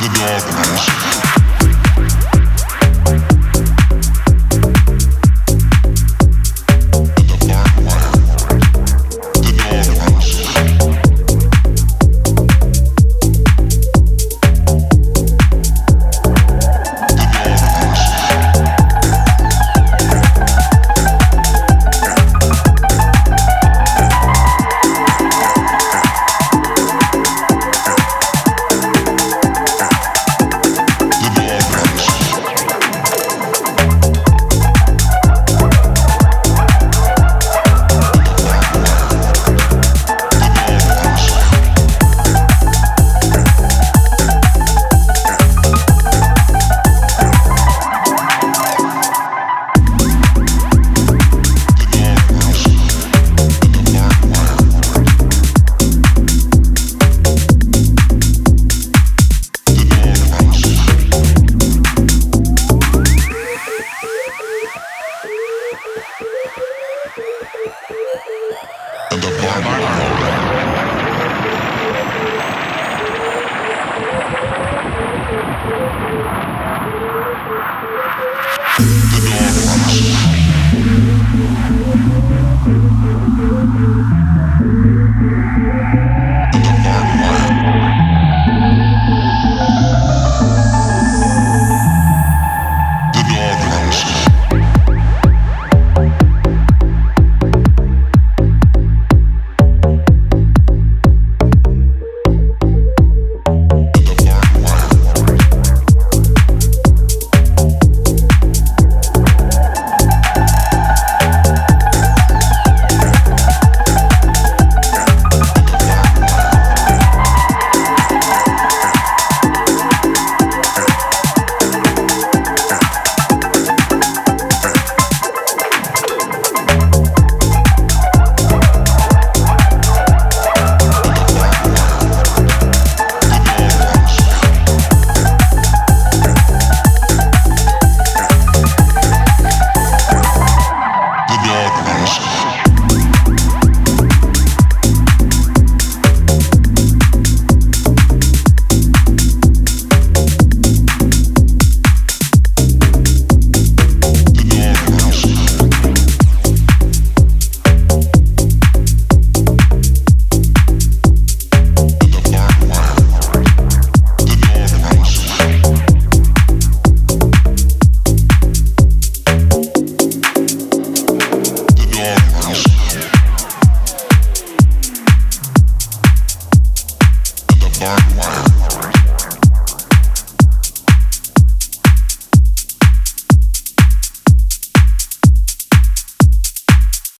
the darkness. the Barbaro. The door Far